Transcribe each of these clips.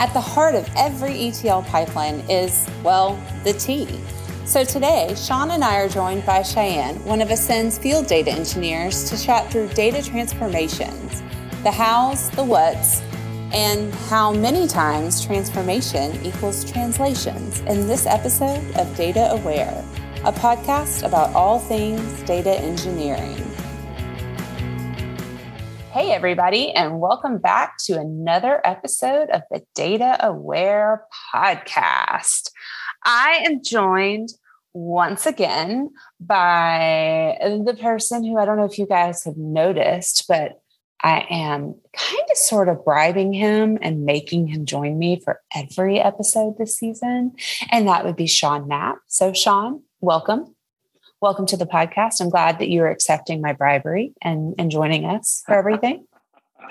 At the heart of every ETL pipeline is, well, the T. So today, Sean and I are joined by Cheyenne, one of Ascend's field data engineers, to chat through data transformations, the hows, the whats, and how many times transformation equals translations in this episode of Data Aware, a podcast about all things data engineering. Hey, everybody, and welcome back to another episode of the Data Aware podcast. I am joined once again by the person who I don't know if you guys have noticed, but I am kind of sort of bribing him and making him join me for every episode this season. And that would be Sean Knapp. So, Sean, welcome. Welcome to the podcast. I'm glad that you're accepting my bribery and, and joining us for everything.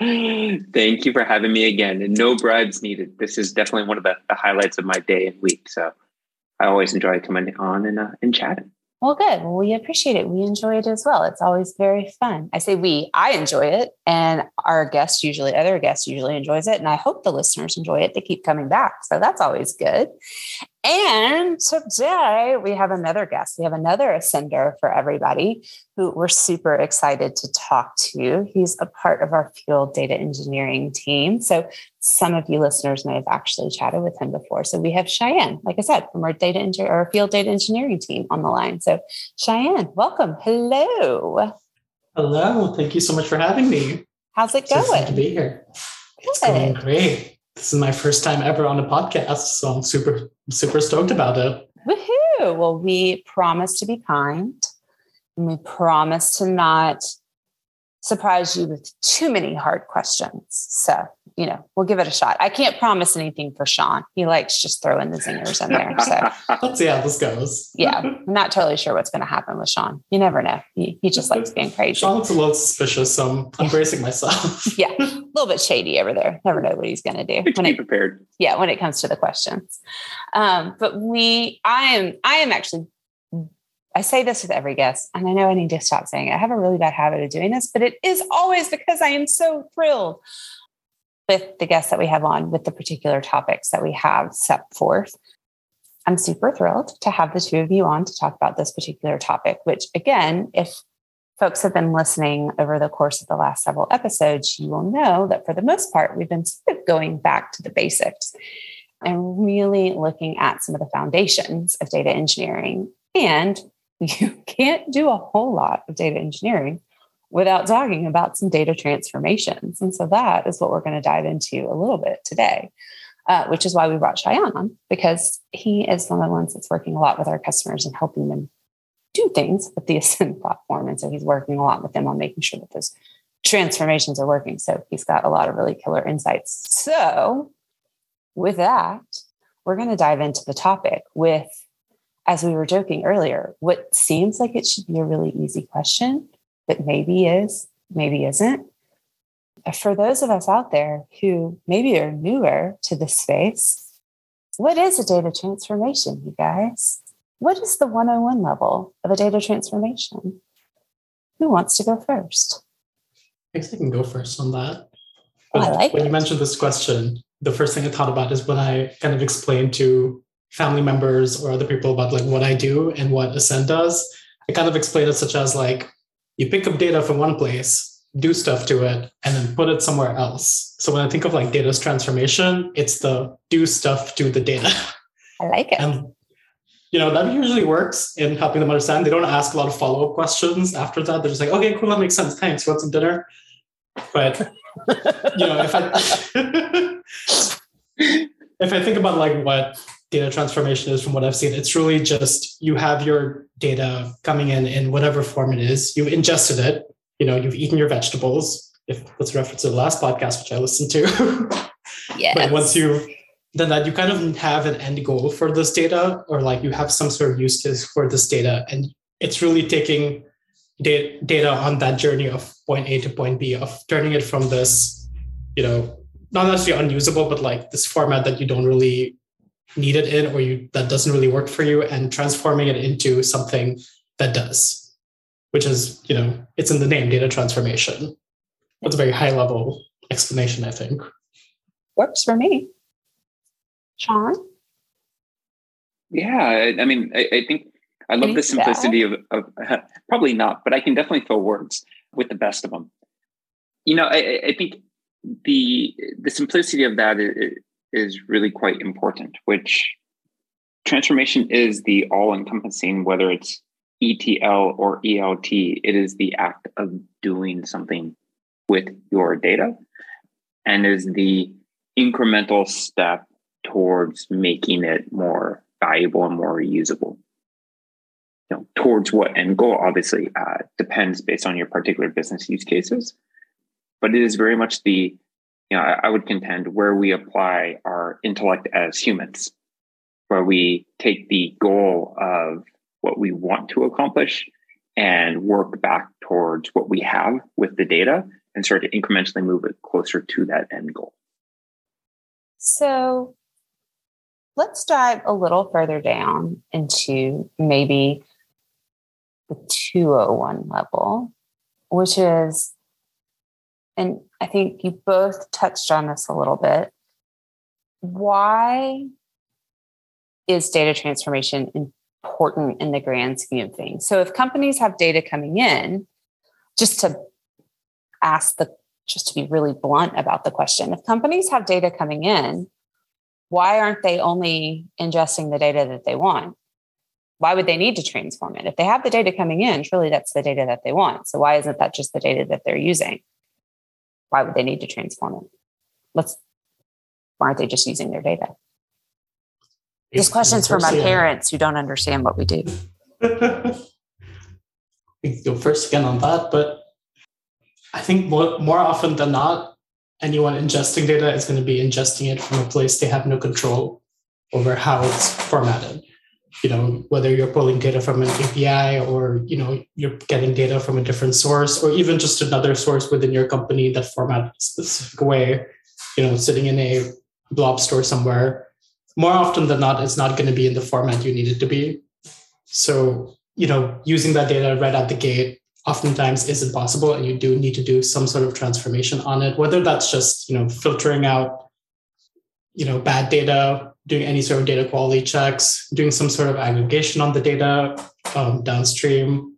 Thank you for having me again. And no bribes needed. This is definitely one of the, the highlights of my day and week. So I always enjoy coming on and, uh, and chatting. Well, good. Well, we appreciate it. We enjoy it as well. It's always very fun. I say we, I enjoy it. And our guests usually, other guests usually enjoys it. And I hope the listeners enjoy it. They keep coming back. So that's always good. And today we have another guest. We have another ascender for everybody who we're super excited to talk to. He's a part of our field data engineering team. So some of you listeners may have actually chatted with him before. So we have Cheyenne, like I said, from our data eng- our field data engineering team on the line. So Cheyenne, welcome. Hello. Hello. Thank you so much for having me. How's it going? It's to be here. It's going great this is my first time ever on a podcast, so I'm super, super stoked about it. Woohoo! Well, we promise to be kind and we promise to not surprise you with too many hard questions. So you know, we'll give it a shot. I can't promise anything for Sean. He likes just throwing the zingers in there. So let's see how this goes. yeah, I'm not totally sure what's going to happen with Sean. You never know. He, he just likes being crazy. Sean looks a little suspicious, so I'm, I'm bracing myself. yeah, a little bit shady over there. Never know what he's going to do. When it, prepared. Yeah, when it comes to the questions. Um, but we, I am, I am actually I say this with every guest, and I know I need to stop saying it. I have a really bad habit of doing this, but it is always because I am so thrilled with the guests that we have on with the particular topics that we have set forth. I'm super thrilled to have the two of you on to talk about this particular topic, which, again, if folks have been listening over the course of the last several episodes, you will know that for the most part, we've been sort of going back to the basics and really looking at some of the foundations of data engineering. And you can't do a whole lot of data engineering without talking about some data transformations. And so that is what we're going to dive into a little bit today, uh, which is why we brought Cheyenne on, because he is one of the ones that's working a lot with our customers and helping them do things with the Ascend platform. And so he's working a lot with them on making sure that those transformations are working. So he's got a lot of really killer insights. So with that, we're going to dive into the topic with, as we were joking earlier, what seems like it should be a really easy question that maybe is, maybe isn't. For those of us out there who maybe are newer to the space, what is a data transformation, you guys? What is the 101 level of a data transformation? Who wants to go first? I guess I can go first on that. Oh, I like when it. you mentioned this question, the first thing I thought about is when I kind of explained to family members or other people about like what I do and what Ascend does. I kind of explain it such as like you pick up data from one place, do stuff to it, and then put it somewhere else. So when I think of like data's transformation, it's the do stuff to the data. I like it. And you know, that usually works in helping them understand. They don't ask a lot of follow-up questions after that. They're just like, okay, cool, that makes sense. Thanks. Want some dinner? But you know, if I if I think about like what data transformation is from what I've seen. It's really just you have your data coming in in whatever form it is. You've ingested it. You know, you've eaten your vegetables. If that's a reference to the last podcast, which I listened to. Yeah. but once you then that you kind of have an end goal for this data, or like you have some sort of use case for this data, and it's really taking data on that journey of point A to point B, of turning it from this, you know, not necessarily unusable, but like this format that you don't really need it in or you that doesn't really work for you and transforming it into something that does which is you know it's in the name data transformation that's a very high level explanation i think works for me Sean? Yeah, I, mean, I, I, think I love the simplicity of, of probably not, but I can definitely fill words with the best of them. You know, I, I think the the simplicity of that is, is really quite important. Which transformation is the all encompassing, whether it's ETL or ELT. It is the act of doing something with your data, and is the incremental step towards making it more valuable and more usable. You know, towards what end goal obviously uh, depends based on your particular business use cases, but it is very much the you know I, I would contend where we apply our intellect as humans, where we take the goal of what we want to accomplish and work back towards what we have with the data and start to incrementally move it closer to that end goal. So let's dive a little further down into maybe the 201 level, which is, and I think you both touched on this a little bit. Why is data transformation important in the grand scheme of things? So, if companies have data coming in, just to ask the just to be really blunt about the question, if companies have data coming in, why aren't they only ingesting the data that they want? Why would they need to transform it? If they have the data coming in, surely that's the data that they want. So why isn't that just the data that they're using? Why would they need to transform it? Let's why aren't they just using their data? These questions for my parents who don't understand what we do. go first again on that, but I think more, more often than not, anyone ingesting data is going to be ingesting it from a place they have no control over how it's formatted you know whether you're pulling data from an api or you know you're getting data from a different source or even just another source within your company that format a specific way you know sitting in a blob store somewhere more often than not it's not going to be in the format you need it to be. So you know using that data right at the gate oftentimes isn't possible and you do need to do some sort of transformation on it whether that's just you know filtering out you know bad data doing any sort of data quality checks doing some sort of aggregation on the data um, downstream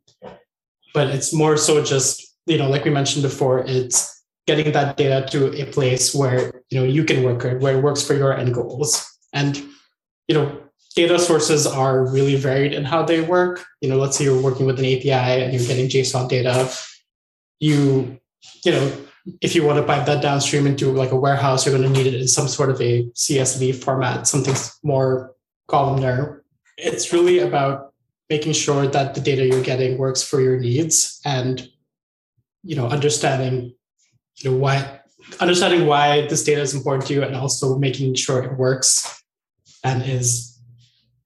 but it's more so just you know like we mentioned before it's getting that data to a place where you know you can work it where it works for your end goals and you know data sources are really varied in how they work. You know, let's say you're working with an API and you're getting JSON data. You, you know, if you want to pipe that downstream into like a warehouse, you're going to need it in some sort of a CSV format, something more columnar. It's really about making sure that the data you're getting works for your needs and you know understanding you know why understanding why this data is important to you and also making sure it works and is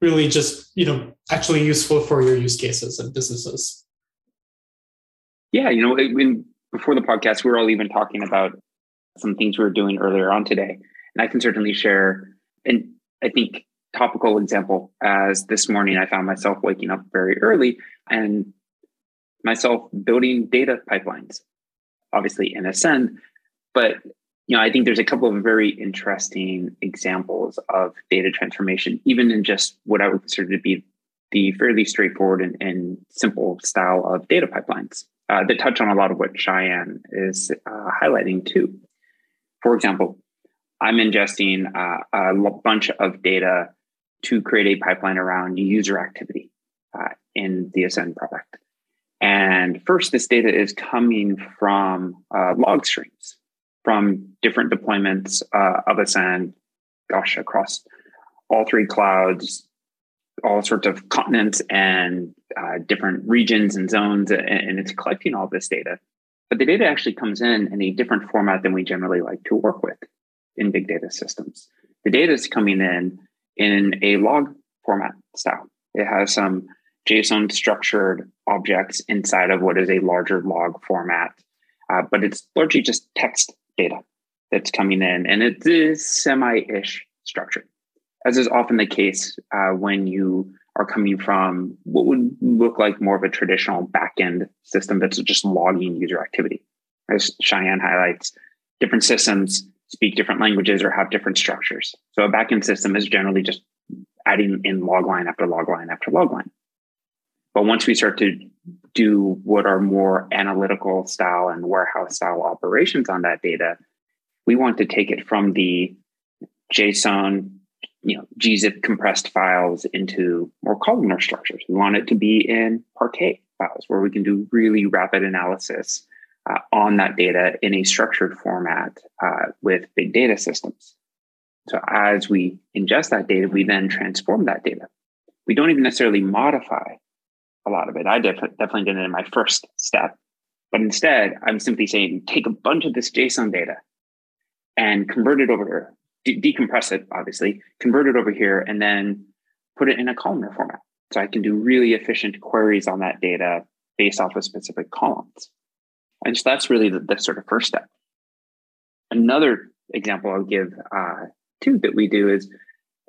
really just you know actually useful for your use cases and businesses yeah you know when before the podcast we were all even talking about some things we were doing earlier on today. And i can certainly share and i think topical example. As this morning i found myself waking up very early and myself building data pipelines obviously in ascend. But you know, I think there's a couple of very interesting examples of data transformation, even in just what I would consider to be the fairly straightforward and, and simple style of data pipelines uh, that touch on a lot of what Cheyenne is uh, highlighting too. For example, I'm ingesting uh, a bunch of data to create a pipeline around user activity uh, in the Ascend product. And first, this data is coming from uh, log streams from different deployments of Ascend, gosh, across all three clouds, all sorts of continents and uh, different regions and zones, and, it's collecting all this data. But the data actually comes in in a different format than we generally like to work with in big data systems. The data is coming in in a log format style. It has some JSON structured objects inside of what is a larger log format, uh, but it's largely just text data that's coming in, and it is semi-ish structured, as is often the case uh, when you are coming from what would look like more of a traditional backend system that's just logging user activity. As Cheyenne highlights, different systems speak different languages or have different structures. So a backend system is generally just adding in log line after log line after log line. But once we start to do what are more analytical style and warehouse style operations on that data, we want to take it from the JSON, you know, gzip compressed files into more columnar structures. We want it to be in Parquet files where we can do really rapid analysis uh, on that data in a structured format uh, with big data systems. So as we ingest that data, we then transform that data. We don't even necessarily modify a lot of it. I def- definitely did it in my first step. But instead, I'm simply saying take a bunch of this JSON data and convert it over de- decompress it, obviously, convert it over here, and then put it in a columnar format. So I can do really efficient queries on that data based off of specific columns. And so that's really the, the sort of first step. Another example I'll give uh, too that we do is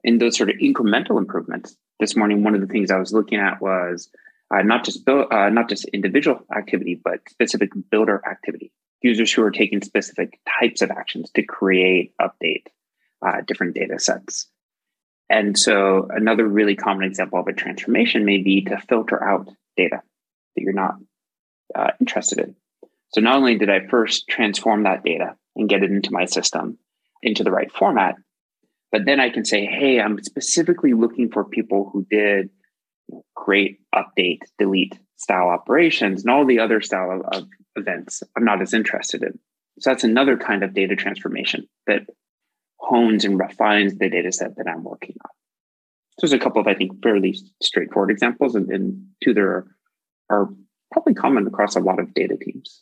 in those sort of incremental improvements. This morning, one of the things I was looking at was uh, not just build, uh, not just individual activity, but specific builder activity. Users who are taking specific types of actions to create, update uh, different data sets. And so, another really common example of a transformation may be to filter out data that you're not uh, interested in. So, not only did I first transform that data and get it into my system into the right format, but then I can say, hey, I'm specifically looking for people who did create, update, delete style operations and all the other style of, of events I'm not as interested in. So that's another kind of data transformation that hones and refines the data set that I'm working on. So there's a couple of, I think, fairly straightforward examples, and, and two that are, are probably common across a lot of data teams.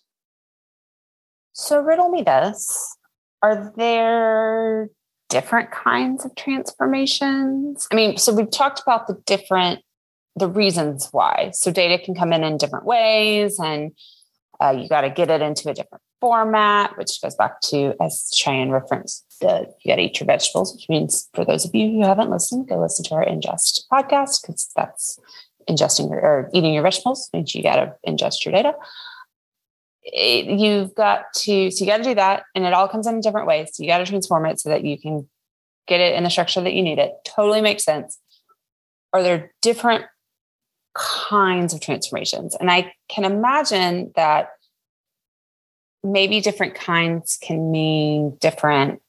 So riddle me this. Are there different kinds of transformations? I mean, so we've talked about the different the reasons why. So data can come in in different ways, and uh, you got to get it into a different format, which goes back to as Cheyenne referenced, the you got to eat your vegetables, which means for those of you who haven't listened, go listen to our ingest podcast because that's ingesting your or eating your vegetables means you got to ingest your data. It, you've got to so you got to do that, and it all comes in different ways. So you got to transform it so that you can get it in the structure that you need it. Totally makes sense. Are there different kinds of transformations. And I can imagine that maybe different kinds can mean different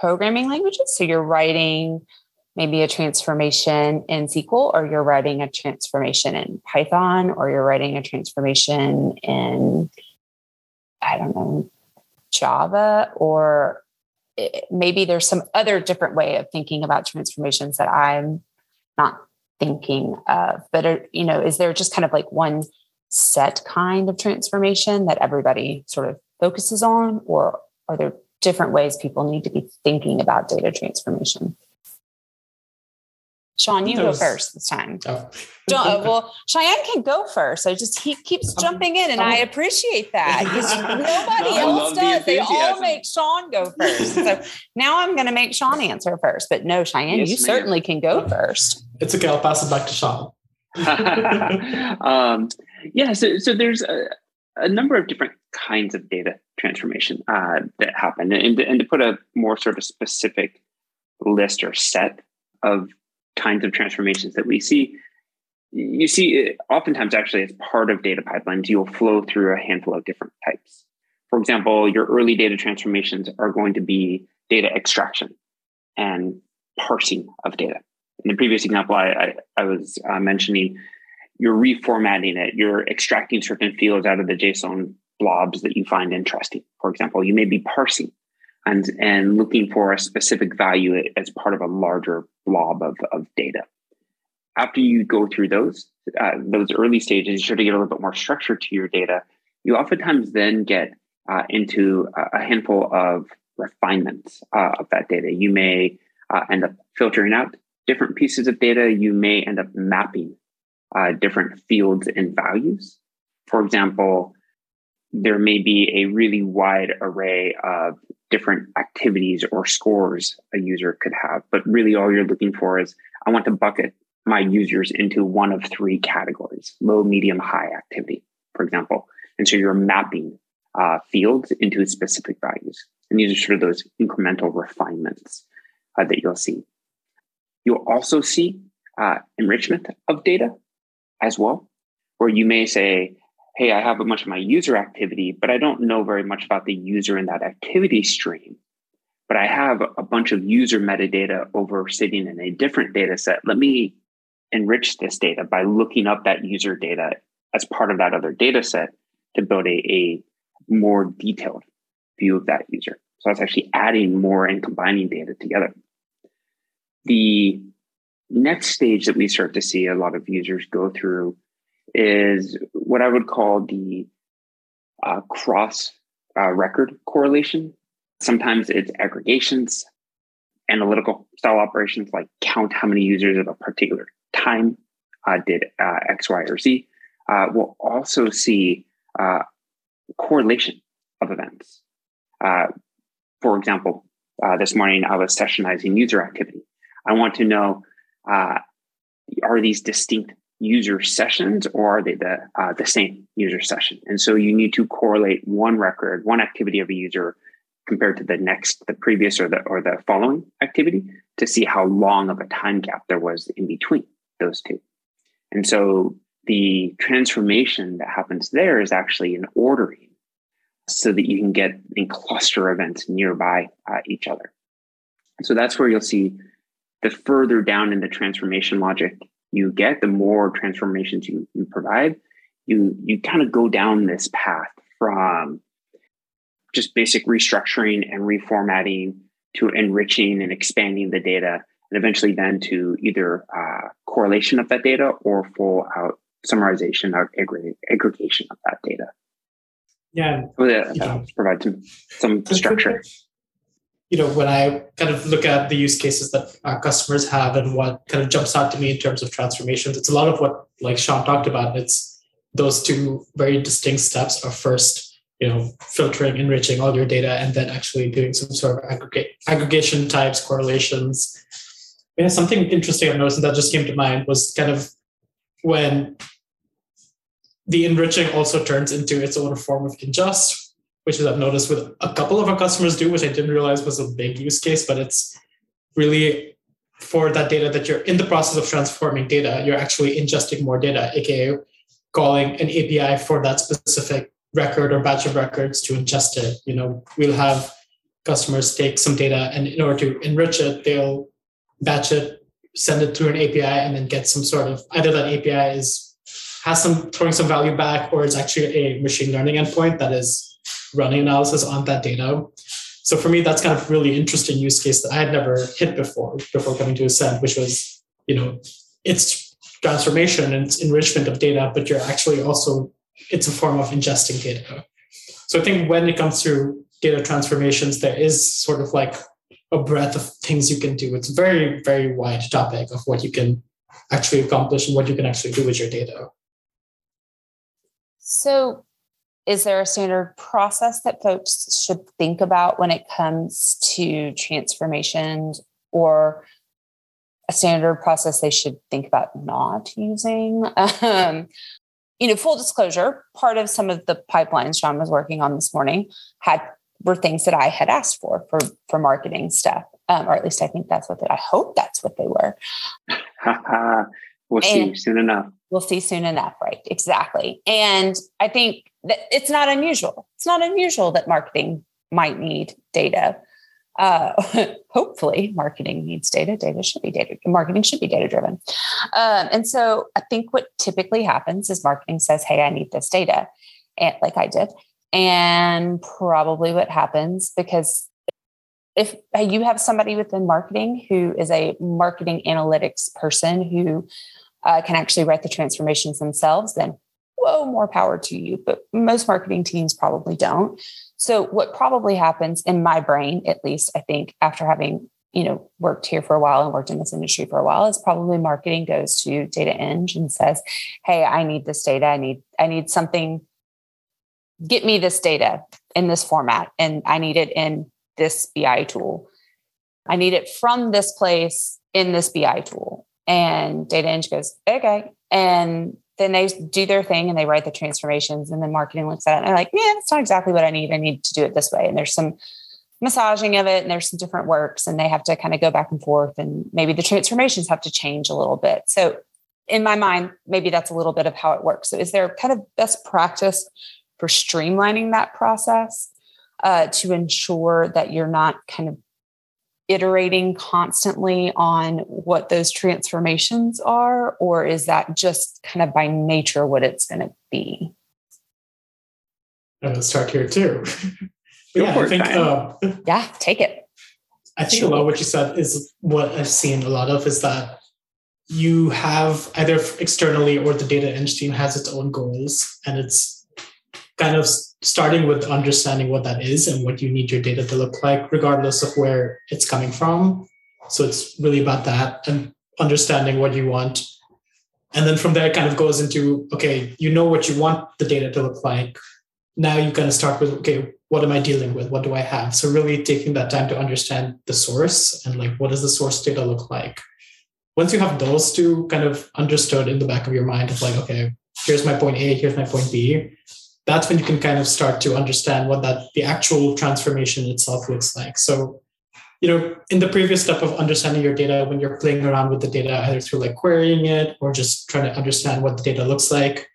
programming languages. So you're writing maybe a transformation in SQL, or you're writing a transformation in Python, or you're writing a transformation in, I don't know, Java, or maybe there's some other different way of thinking about transformations that I'm not thinking of but are, you know is there just kind of like one set kind of transformation that everybody sort of focuses on or are there different ways people need to be thinking about data transformation Sean, you go first this time. Oh. Uh, well, Cheyenne can go first. I just he keeps jumping in, and I appreciate that because nobody no, else does. The they all make Sean go first. So now I'm going to make Sean answer first. But no, Cheyenne, yes, you ma'am. certainly can go first. It's okay. I'll pass it back to Sean. um, yeah. So so there's a, a, number of different kinds of data transformation uh, that happen, and, and to put a more sort of specific list or set of kinds of transformations that we see you see oftentimes actually as part of data pipelines you'll flow through a handful of different types for example your early data transformations are going to be data extraction and parsing of data in the previous example i, I, I was uh, mentioning you're reformatting it you're extracting certain fields out of the json blobs that you find interesting for example you may be parsing and, and looking for a specific value as part of a larger blob of, of data. After you go through those, uh, those early stages, you start to get a little bit more structure to your data. You oftentimes then get uh, into a handful of refinements uh, of that data. You may uh, end up filtering out different pieces of data. You may end up mapping uh, different fields and values. For example, there may be a really wide array of different activities or scores a user could have. But really, all you're looking for is I want to bucket my users into one of three categories low, medium, high activity, for example. And so you're mapping uh, fields into specific values. And these are sort of those incremental refinements uh, that you'll see. You'll also see uh, enrichment of data as well, where you may say, hey, I have a bunch of my user activity, but I don't know very much about the user in that activity stream. But I have a bunch of user metadata over sitting in a different data set. Let me enrich this data by looking up that user data as part of that other data set to build a, a more detailed view of that user. So that's actually adding more and combining data together. The next stage that we start to see a lot of users go through is what I would call the uh, cross uh, record correlation. Sometimes it's aggregations, analytical style operations like count how many users at a particular time uh, did uh, X, Y, or Z. Uh, we'll also see uh, correlation of events. for example, this morning I was sessionizing user activity. I want to know are these distinct user sessions or are they the uh, the same user session? And so you need to correlate one record one activity of a user compared to the next the previous or the or the following activity to see how long of a time gap there was in between those two. And so the transformation that happens there is actually an ordering so that you can get in cluster events nearby uh, each other. So that's where you'll see the further down in the transformation logic you get, the more transformations you, you provide, you you kind of go down this path from just basic restructuring and reformatting to enriching and expanding the data, and eventually then to either uh, correlation of that data or full out summarization or aggregation of that data. Yeah, so that, yeah. provide some some structure you know, when I kind of look at the use cases that our customers have and what kind of jumps out to me in terms of transformations, it's a lot of what like Sean talked about. It's those two very distinct steps of first, you know, filtering, enriching all your data, and then actually doing some sort of aggregate, aggregation types, correlations. Yeah, something interesting I've noticed and that just came to mind was kind of when the enriching also turns into its own form of ingest, which is I've noticed with a couple of our customers do, which I didn't realize was a big use case, but it's really for that data that you're in the process of transforming data, you're actually ingesting more data, aka calling an API for that specific record or batch of records to ingest it. You know, we'll have customers take some data and in order to enrich it, they'll batch it, send it through an API, and then get some sort of either that API is has some throwing some value back, or it's actually a machine learning endpoint that is running analysis on that data. So for me, that's kind of really interesting use case that I had never hit before, before coming to Ascend, which was, you know, it's transformation and it's enrichment of data, but you're actually also, it's a form of ingesting data. So I think when it comes to data transformations, there is sort of like a breadth of things you can do. It's a very, very wide topic of what you can actually accomplish and what you can actually do with your data. So is there a standard process that folks should think about when it comes to transformations or a standard process they should think about not using? Um, you know full disclosure part of some of the pipelines sean was working on this morning had were things that i had asked for for for marketing stuff. Um, or at least i think that's what they, i hope that's what they were we'll and see soon enough we'll see soon enough right exactly and i think that it's not unusual. It's not unusual that marketing might need data. Uh, hopefully, marketing needs data. Data should be data. Marketing should be data driven. Um, and so, I think what typically happens is marketing says, "Hey, I need this data," and like I did, and probably what happens because if you have somebody within marketing who is a marketing analytics person who uh, can actually write the transformations themselves, then whoa, more power to you. But most marketing teams probably don't. So what probably happens in my brain, at least, I think after having you know worked here for a while and worked in this industry for a while is probably marketing goes to data eng and says hey i need this data i need i need something get me this data in this format and i need it in this bi tool i need it from this place in this bi tool and data eng goes okay and then they do their thing and they write the transformations and then marketing looks at it and they're like yeah that's not exactly what i need i need to do it this way and there's some massaging of it and there's some different works and they have to kind of go back and forth and maybe the transformations have to change a little bit. So in my mind, maybe that's a little bit of how it works. So is there kind of best practice for streamlining that process uh, to ensure that you're not kind of iterating constantly on what those transformations are, or is that just kind of by nature what it's going to be? I'm going to start here too. yeah, I think. Uh, yeah, take it. I think sure. a lot of what you said is what I've seen a lot of is that you have either externally or the data eng team has its own goals, and it's kind of starting with understanding what that is and what you need your data to look like, regardless of where it's coming from. So it's really about that and understanding what you want. And then from there, it kind of goes into okay, you know what you want the data to look like. Now you kind of start with okay, what am I dealing with? What do I have? So really taking that time to understand the source and like what does the source data look like. Once you have those two kind of understood in the back of your mind of like, okay, here's my point A, here's my point B, that's when you can kind of start to understand what that the actual transformation itself looks like. So, you know, in the previous step of understanding your data, when you're playing around with the data, either through like querying it or just trying to understand what the data looks like,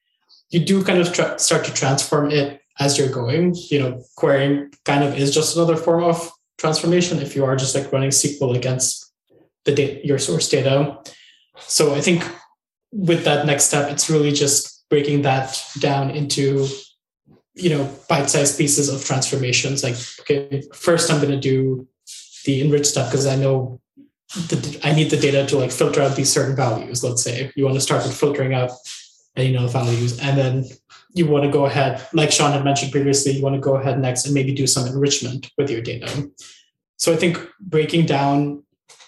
you do kind of tra- start to transform it as you're going. You know, querying kind of is just another form of transformation if you are just like running SQL against the data, your source data. So I think with that next step, it's really just breaking that down into you know bite-sized pieces of transformations like okay first i'm going to do the enrich stuff because i know i need the data to like filter out these certain values let's say. You want to start with filtering out you know values and then you want to go ahead like sean had mentioned previously you want to go ahead next and maybe do some enrichment with your data. So i think breaking down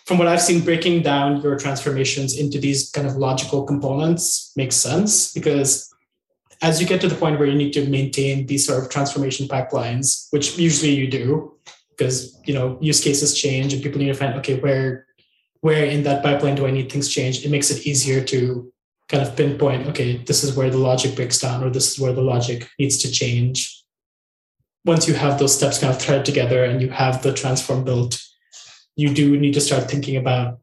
from what i've seen breaking down your transformations into these kind of logical components makes sense because as you get to the point where you need to maintain these sort of transformation pipelines, which usually you do, because you know use cases change and people need to find okay where where in that pipeline do I need things changed? It makes it easier to kind of pinpoint okay this is where the logic breaks down or this is where the logic needs to change. Once you have those steps kind of threaded together and you have the transform built, you do need to start thinking about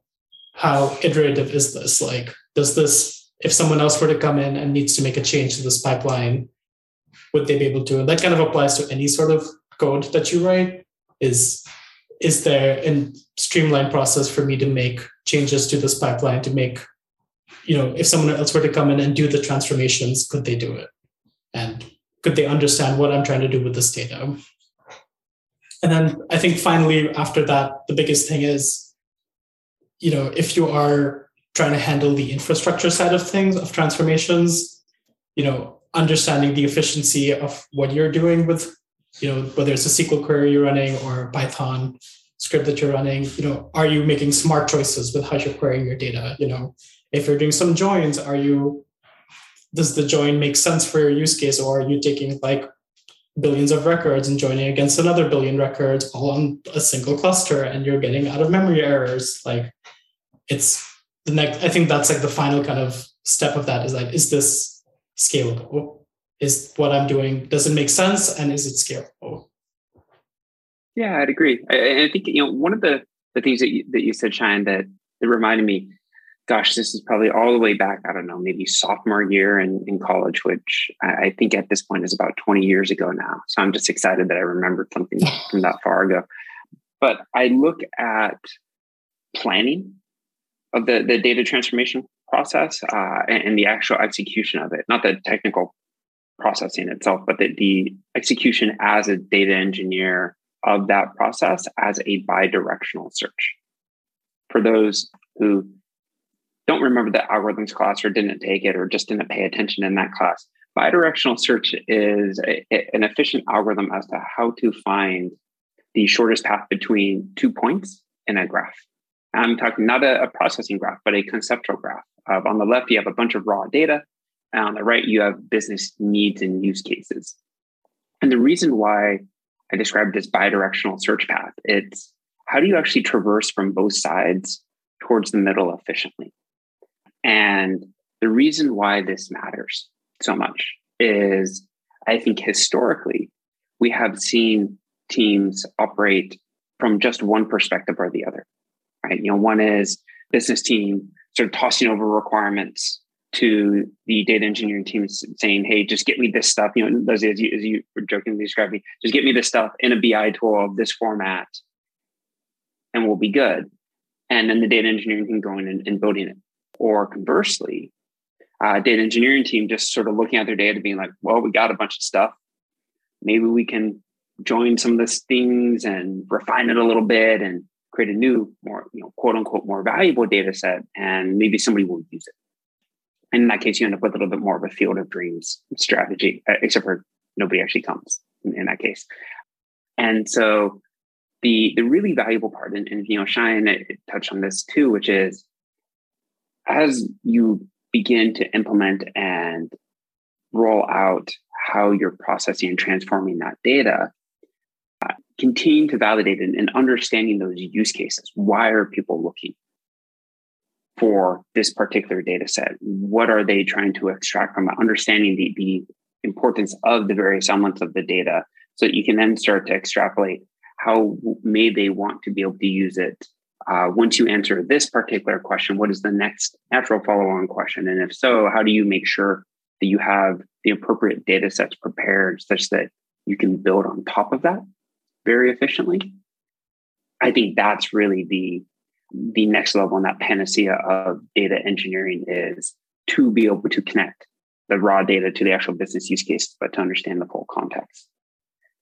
how iterative is this? Like, does this if someone else were to come in and needs to make a change to this pipeline, would they be able to? And that kind of applies to any sort of code that you write. Is is there a streamlined process for me to make changes to this pipeline to make, you know, if someone else were to come in and do the transformations, could they do it? And could they understand what I'm trying to do with this data? And then I think finally, after that, the biggest thing is, you know, if you are trying to handle the infrastructure side of things of transformations you know understanding the efficiency of what you're doing with you know whether it's a sql query you're running or a python script that you're running you know are you making smart choices with how you're querying your data? You know if you're doing some joins are you does the join make sense for your use case or are you taking like billions of records and joining against another billion records all on a single cluster and you're getting out of memory errors? Like it's the next i think that's like the final kind of step of that is like is this scalable? Is what i'm doing does it make sense and is it scalable? Yeah i'd agree. I, I think you know one of the the things that you, that you said Cheyenne that that reminded me gosh this is probably all the way back i don't know maybe sophomore year in, in college which I, I think at this point is about 20 years ago now. So i'm just excited that i remembered something from that far ago. But i look at planning of the, the data transformation process uh, and, and, the actual execution of it, not the technical processing itself, but the, the execution as a data engineer of that process as a bidirectional search. For those who don't remember the algorithms class or didn't take it or just didn't pay attention in that class, bidirectional search is a, a, an efficient algorithm as to how to find the shortest path between two points in a graph. I'm talking not a, a processing graph, but a conceptual graph. Uh, on the left, you have a bunch of raw data. And on the right, you have business needs and use cases. And the reason why I described this bidirectional search path, it's how do you actually traverse from both sides towards the middle efficiently? And the reason why this matters so much is I think historically, we have seen teams operate from just one perspective or the other, right? You know, one is business team sort of tossing over requirements to the data engineering team saying, "Hey, just get me this stuff." You know, as you, as you were jokingly describing, just get me this stuff in a BI tool of this format, and we'll be good. And then the data engineering team going and, and building it. Or conversely, uh, data engineering team just sort of looking at their data, being like, "Well, we got a bunch of stuff. Maybe we can join some of these things and refine it a little bit and create a new, more you know, quote unquote, more valuable data set, and maybe somebody will use it." And in that case, you end up with a little bit more of a field of dreams strategy, uh, except for nobody actually comes in, in, that case. And so the the really valuable part, and, and you know, Cheyenne touched on this too, which is as you begin to implement and roll out how you're processing and transforming that data, continue to validate and, and understanding those use cases. Why are people looking? for this particular data set? What are they trying to extract from it? Understanding the, the importance of the various elements of the data so that you can then start to extrapolate how may they want to be able to use it. Uh, once you answer this particular question, what is the next natural follow on question? And if so, how do you make sure that you have the appropriate data sets prepared such that you can build on top of that very efficiently? I think that's really the the next level in that panacea of data engineering is to be able to connect the raw data to the actual business use case, but to understand the full context.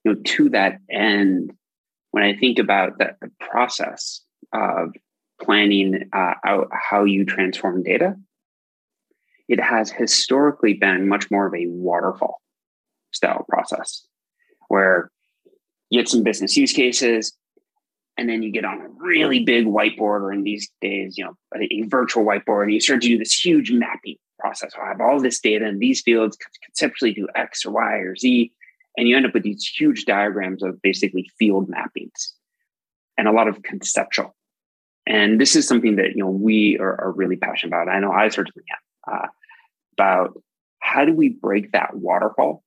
You know, to that end, when I think about the, the process of planning uh, out how you transform data, it has historically been much more of a waterfall style process where you get some business use cases, and then you get on a really big whiteboard or in these days you know a, virtual whiteboard and you start to do this huge mapping process. I have all this data in these fields conceptually do x or y or z and you end up with these huge diagrams of basically field mappings and a lot of conceptual. And this is something that you know we are, are really passionate about. I know i certainly am uh, about how do we break that waterfall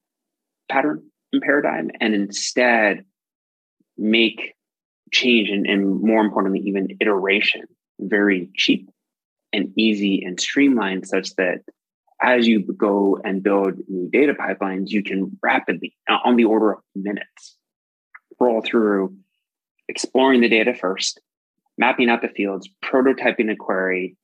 pattern and paradigm and instead make change and, and more importantly, even iteration very cheap and easy and streamlined such that as you go and build new data pipelines, you can rapidly, uh, on the order of minutes, roll through exploring the data first, mapping out the fields, prototyping a query,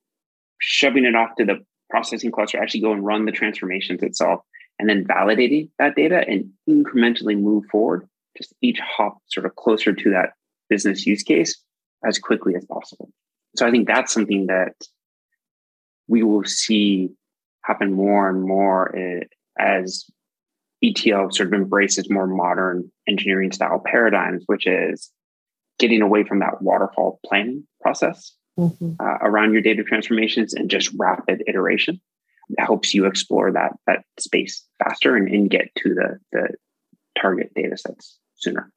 shoving it off to the processing cluster, actually go and run the transformations itself, and then validating that data and incrementally move forward, just each hop sort of closer to that business use case as quickly as possible. So I think that's something that we will see happen more and more eh, as ETL sort of embraces more modern engineering style paradigms, which is getting away from that waterfall planning process mm-hmm. uh, around your data transformations and just rapid iteration. It helps you explore that that space faster and, and get to the the target data sets sooner.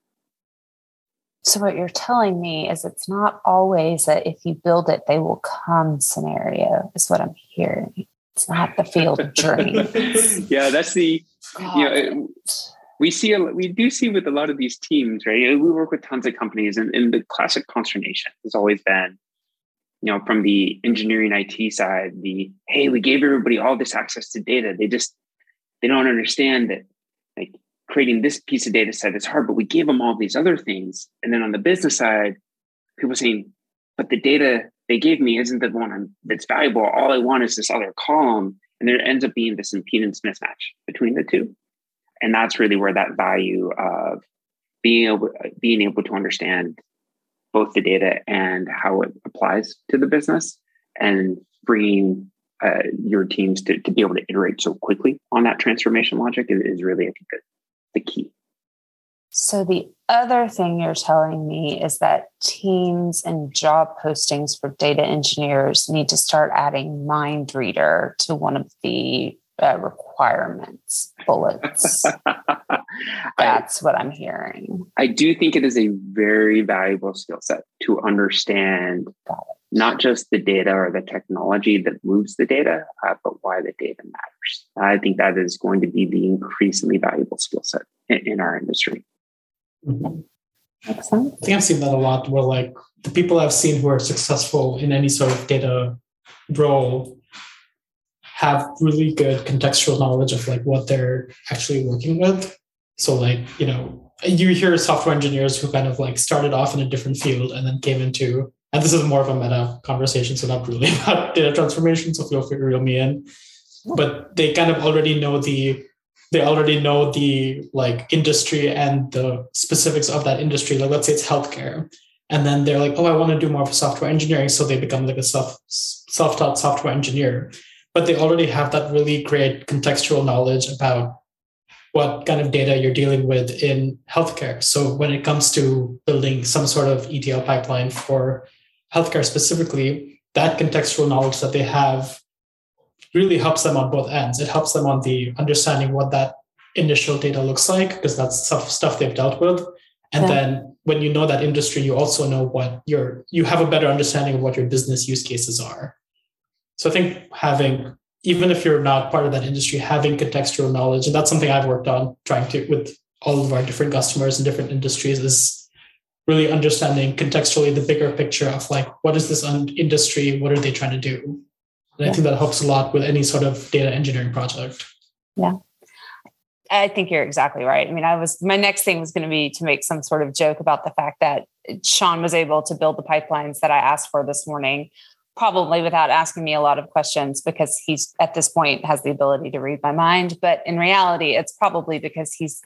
So, what you're telling me is it's not always that if you build it, they will come scenario, is what I'm hearing. It's not the field dreams. yeah, that's the, Got you know, it. we see, a, we do see with a lot of these teams, right? We work with tons of companies, and, and the classic consternation has always been, you know, from the engineering IT side, the, hey, we gave everybody all this access to data. They just, they don't understand that creating this piece of data set is hard, but we gave them all these other things. And then on the business side, people saying, but the data they gave me isn't the one I'm, that's valuable. All I want is this other column. And there ends up being this impedance mismatch between the two. And that's really where that value of being able, being able to understand both the data and how it applies to the business and bringing uh, your teams to, to be able to iterate so quickly on that transformation logic is, is really, I think, key. So, the other thing you're telling me is that teams and job postings for data engineers need to start adding mind reader to one of the uh, requirements bullets. That's I, what I'm hearing. I do think it is a very valuable skill set to understand not just the data or the technology that moves the data, uh, but why the data matters. I think that is going to be the increasingly valuable skill set in, in our industry. Mm-hmm. Excellent. I think I've seen that a lot where like the people I've seen who are successful in any sort of data role have really good contextual knowledge of like what they're actually working with. So like, you know, you hear software engineers who kind of like started off in a different field and then came into and this is more of a meta conversation, so not really about data transformation. So feel free to reel me in. But they kind of already know the they already know the like industry and the specifics of that industry. Like let's say it's healthcare, and then they're like, oh, I want to do more of software engineering, so they become like a self self taught software engineer. But they already have that really great contextual knowledge about what kind of data you're dealing with in healthcare. So when it comes to building some sort of ETL pipeline for healthcare specifically, that contextual knowledge that they have really helps them on both ends. It helps them on the understanding what that initial data looks like, because that's stuff, stuff they've dealt with. And yeah. then when you know that industry, you also know what your you have a better understanding of what your business use cases are. So I think having, even if you're not part of that industry, having contextual knowledge, and that's something I've worked on trying to with all of our different customers and different industries is really understanding contextually the bigger picture of like what is this industry? What are they trying to do? And yeah. i think that helps a lot with any sort of data engineering project. Yeah. I think you're exactly right. I mean i was my next thing was going to be to make some sort of joke about the fact that sean was able to build the pipelines that i asked for this morning probably without asking me a lot of questions because he's at this point has the ability to read my mind. But in reality it's probably because he's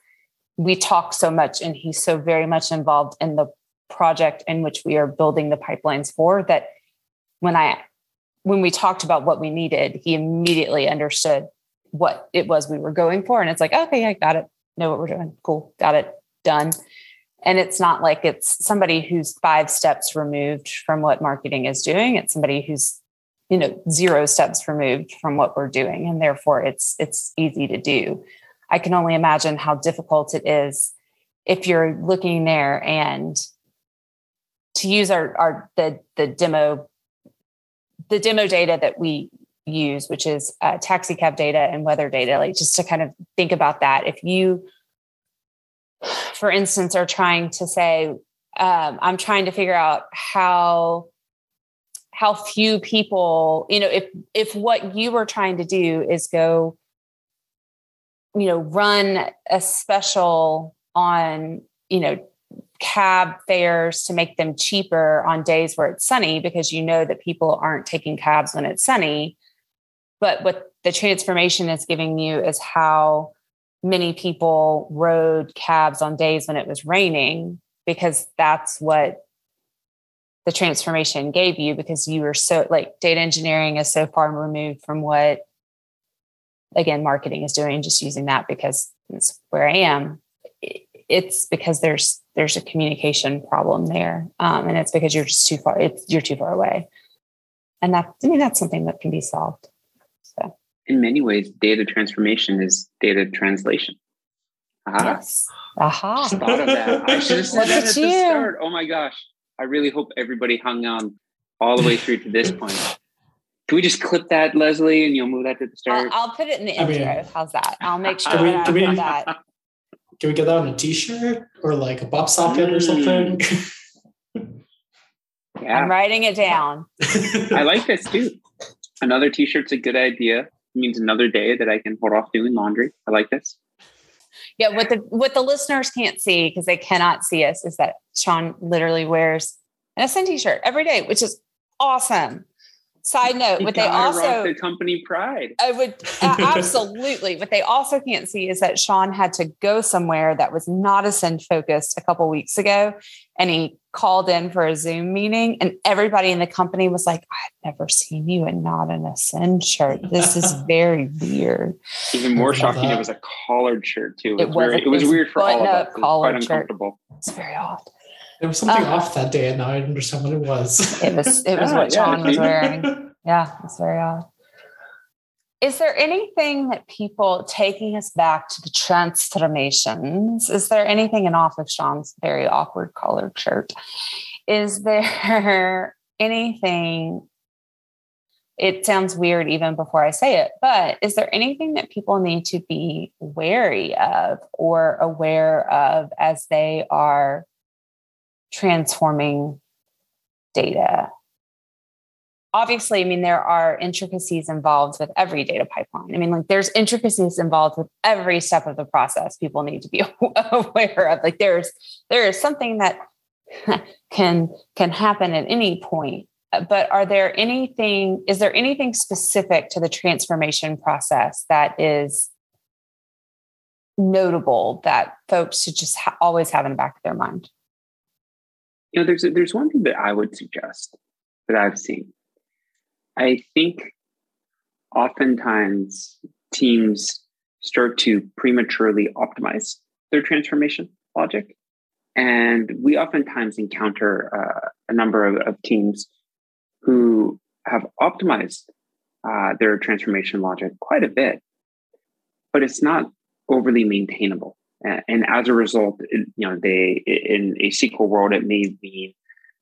we talk so much and he's so very much involved in the project in which we are building the pipelines for that when i when we talked about what we needed he immediately understood what it was we were going for. And it's like okay i got it. Know what we're doing. Cool. Got it. Done. And it's not like it's somebody who's five steps removed from what marketing is doing. It's somebody who's you know zero steps removed from what we're doing. And therefore it's it's easy to do I can only imagine how difficult it is if you're looking there and to use our, our the the demo the demo data that we use, which is uh, taxi cab data and weather data, like just to kind of think about that. If you, for instance, are trying to say, um, I'm trying to figure out how how few people, you know, if if what you were trying to do is go you know run a special on you know cab fares to make them cheaper on days where it's sunny because you know that people aren't taking cabs when it's sunny. But what the transformation is giving you is how many people rode cabs on days when it was raining because that's what the transformation gave you because you were so like data engineering is so far removed from what again marketing is doing just using that because it's where i am it's because there's there's a communication problem there. Um, and it's because you're just too far it's you're too far away. And that i mean that's something that can be solved. So. In many ways data transformation is data translation. Aha. yes. Aha. Thought of that. I should have said that at the start. Oh my gosh. I really hope everybody hung on all the way through to this point can we just clip that, Leslie, and you'll move that to the start? I'll, I'll put it in the intro. Mean, How's that? I'll make sure we, that we, that. Can we get that on a T-shirt or like a pop socket mm. or something? yeah. I'm writing it down. I like this too. Another T-shirt's a good idea. It means another day that I can hold off doing laundry. I like this. Yeah, what the what the listeners can't see because they cannot see us is that Sean literally wears an Ascend t-shirt every day, which is awesome. Side note, what they also the company pride. I would uh, absolutely. What they also can't see is that Sean had to go somewhere that was not Ascend focused a couple weeks ago, and he called in for a Zoom meeting, and everybody in the company was like, "I've never seen you in not an Ascend shirt. This is very weird." Even more shocking, it was a collared shirt too. It, it was, was very, it was weird for all of us. It was quite uncomfortable. Shirt. It's very odd. There was something off that day, and now I understand what it was. It was it was what Sean was wearing. Yeah, it's very odd. Is there anything that people taking us back to the transformations? Is there anything in off of Sean's very awkward collared shirt? Is there anything? It sounds weird even before I say it, but is there anything that people need to be wary of or aware of as they are transforming data obviously, I mean, there are intricacies involved with every data pipeline. I mean, like there's intricacies involved with every step of the process people need to be aware of. Like there's there is something that can can happen at any point. But are there anything, is there anything specific to the transformation process that is notable that folks should just ha- always have in the back of their mind? You know, there's there's one thing that I would suggest that I've seen I think oftentimes teams start to prematurely optimize their transformation logic. And we oftentimes encounter uh, a number of, of, teams who have optimized uh, their transformation logic quite a bit, but it's not overly maintainable. And as a result, you know, they in a SQL world, it may be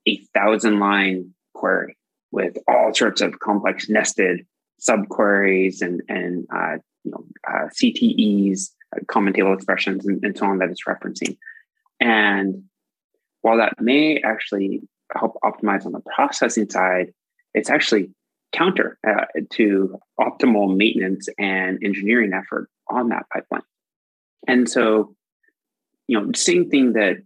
a thousand line query with all sorts of complex nested subqueries and and uh, you know uh, CTEs, uh, common table expressions, and, and so on that it's referencing. And while that may actually help optimize on the processing side, it's actually counter uh, to optimal maintenance and engineering effort on that pipeline. And so, you know, same thing that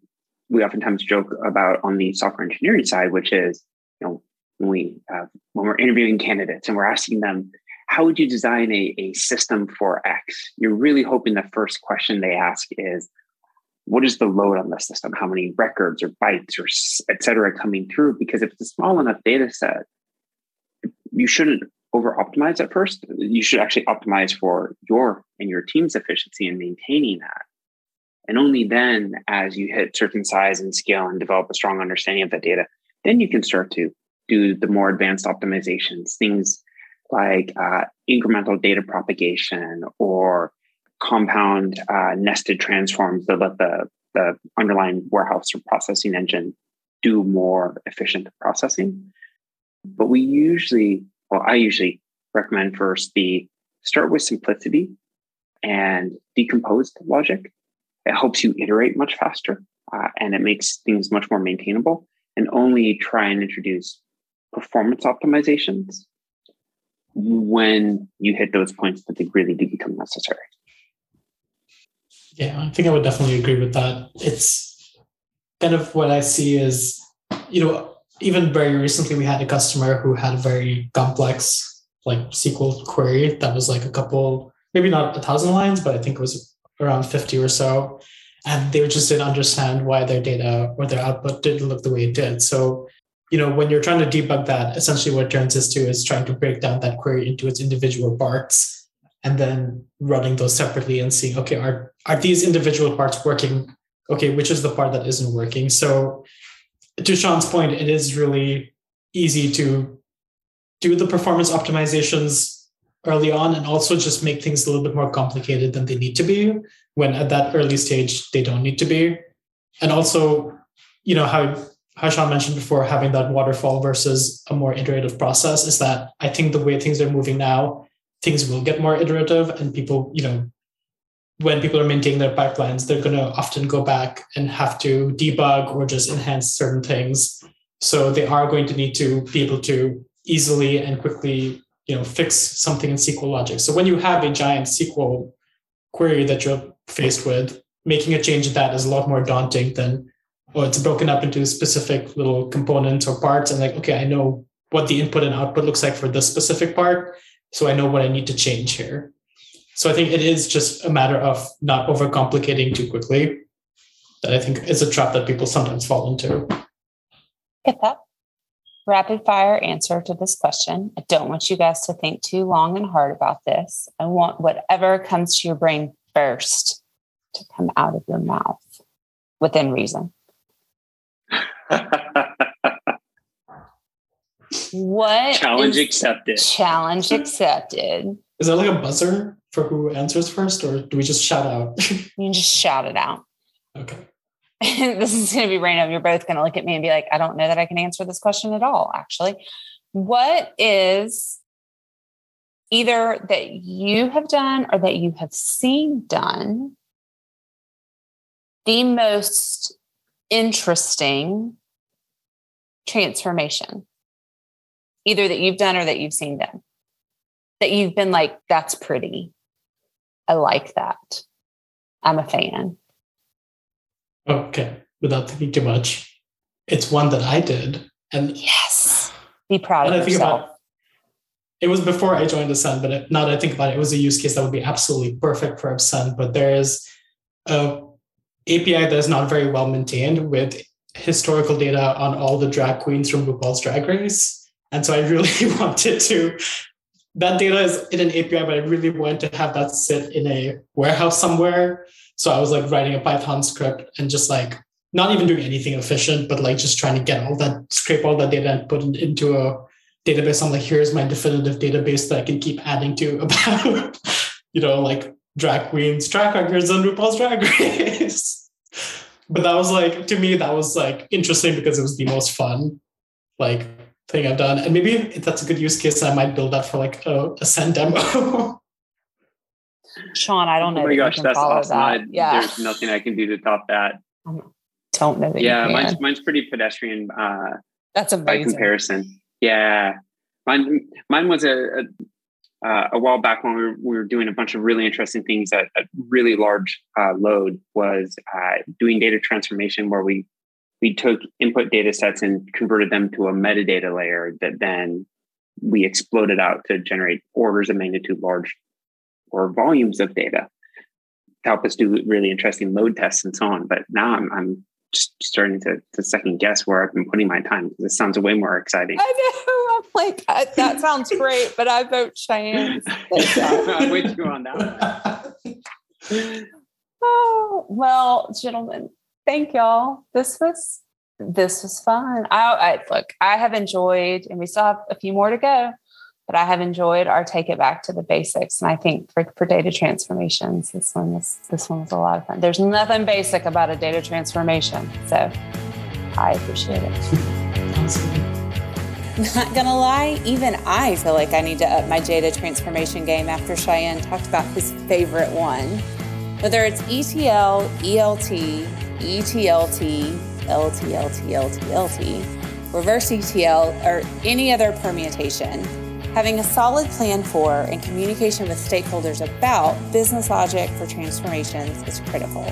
we oftentimes joke about on the software engineering side, which is, you know, when we uh, when we're interviewing candidates and we're asking them how would you design a, a system for x? You're really hoping the first question they ask is what is the load on the system? How many records or bytes or et cetera coming through? Because if it's a small enough data set you shouldn't over optimize at first. You should actually optimize for your and your team's efficiency in maintaining that. And only then as you hit certain size and scale and develop a strong understanding of the data then you can start to do the more advanced optimizations, things like uh, incremental data propagation or compound uh, nested transforms that let the, the underlying warehouse or processing engine do more efficient processing. But we usually, well, I usually recommend first the start with simplicity and decomposed logic. It helps you iterate much faster uh, and it makes things much more maintainable and only try and introduce performance optimizations when you hit those points that they really do become necessary. Yeah, I think I would definitely agree with that. It's kind of what I see is, you know, even very recently we had a customer who had a very complex like SQL query that was like a couple, maybe not a thousand lines, but I think it was around 50 or so. And they just didn't understand why their data or their output didn't look the way it did. So you know, when you're trying to debug that, essentially what turns us to is trying to break down that query into its individual parts and then running those separately and seeing, okay, are are these individual parts working? Okay, which is the part that isn't working? So to Sean's point, it is really easy to do the performance optimizations early on and also just make things a little bit more complicated than they need to be when at that early stage they don't need to be. And also, you know, how how Sean mentioned before, having that waterfall versus a more iterative process is that I think the way things are moving now, things will get more iterative and people, you know, when people are maintaining their pipelines, they're going to often go back and have to debug or just enhance certain things. So they are going to need to be able to easily and quickly, you know, fix something in SQL logic. So when you have a giant SQL query that you're faced with, making a change in that is a lot more daunting than or it's broken up into specific little components or parts and like okay i know what the input and output looks like for this specific part so i know what i need to change here so i think it is just a matter of not overcomplicating too quickly that i think is a trap that people sometimes fall into get that rapid fire answer to this question i don't want you guys to think too long and hard about this i want whatever comes to your brain first to come out of your mouth within reason what challenge accepted? Challenge accepted. Is that like a buzzer for who answers first, or do we just shout out? you can just shout it out. Okay. this is going to be random. You're both going to look at me and be like, I don't know that I can answer this question at all, actually. What is either that you have done or that you have seen done the most interesting transformation, either that you've done or that you've seen done, that you've been like, that's pretty. I like that. I'm a fan. Okay, without thinking too much, it's one that I did, and yes, be proud of yourself. it was before I joined Ascend, but now that I think about it, it was a use case that would be absolutely perfect for Ascend. But there is a API that is not very well maintained with historical data on all the drag queens from RuPaul's Drag Race, and so I really wanted to. That data is in an API, but I really wanted to have that sit in a warehouse somewhere so I was like writing a Python script and just like not even doing anything efficient, but like just trying to get all that, scrape all that data and put it into a database. I'm like, here's my definitive database that I can keep adding to about, you know, like drag queens, track records, and RuPaul's Drag Race. but that was like, to me, that was like interesting because it was the most fun, like thing I've done. And maybe if that's a good use case, I might build that for like a, Ascend demo. Sean, I don't know. Oh my gosh, that's awesome. That. I, yeah. There's nothing I can do to top that. I don't know. yeah, mine's, mine's pretty pedestrian. Uh, that's amazing. By comparison. Yeah. Mine, mine was a, a uh, a while back when we were, we were, doing a bunch of really interesting things at a really large uh, load was uh, doing data transformation where we we took input data sets and converted them to a metadata layer that then we exploded out to generate orders of magnitude large or volumes of data to help us do really interesting load tests and so on. But now I'm, I'm just starting to, to second guess where I've been putting my time. because it sounds way more exciting. I know. I'm like, that sounds great, but I vote Cheyenne. I'm with you on that. oh, well, gentlemen, thank y'all. This was this was fun. I, I look, I have enjoyed, and we still have a few more to go but I have enjoyed our take it back to the basics. And I think for, for data transformations, this one was this one was a lot of fun. There's nothing basic about a data transformation. So I appreciate it. Not gonna lie, even I feel like I need to up my data transformation game after Cheyenne talked about his favorite one. Whether it's ETL, ELT, ETLT, LTLT, LTLT, reverse ETL, or any other permutation, Having a solid plan for and communication with stakeholders about business logic for transformations is critical.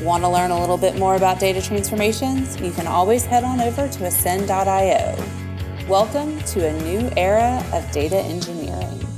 Want to learn a little bit more about data transformations? You can always head on over to ascend.io. Welcome to a new era of data engineering.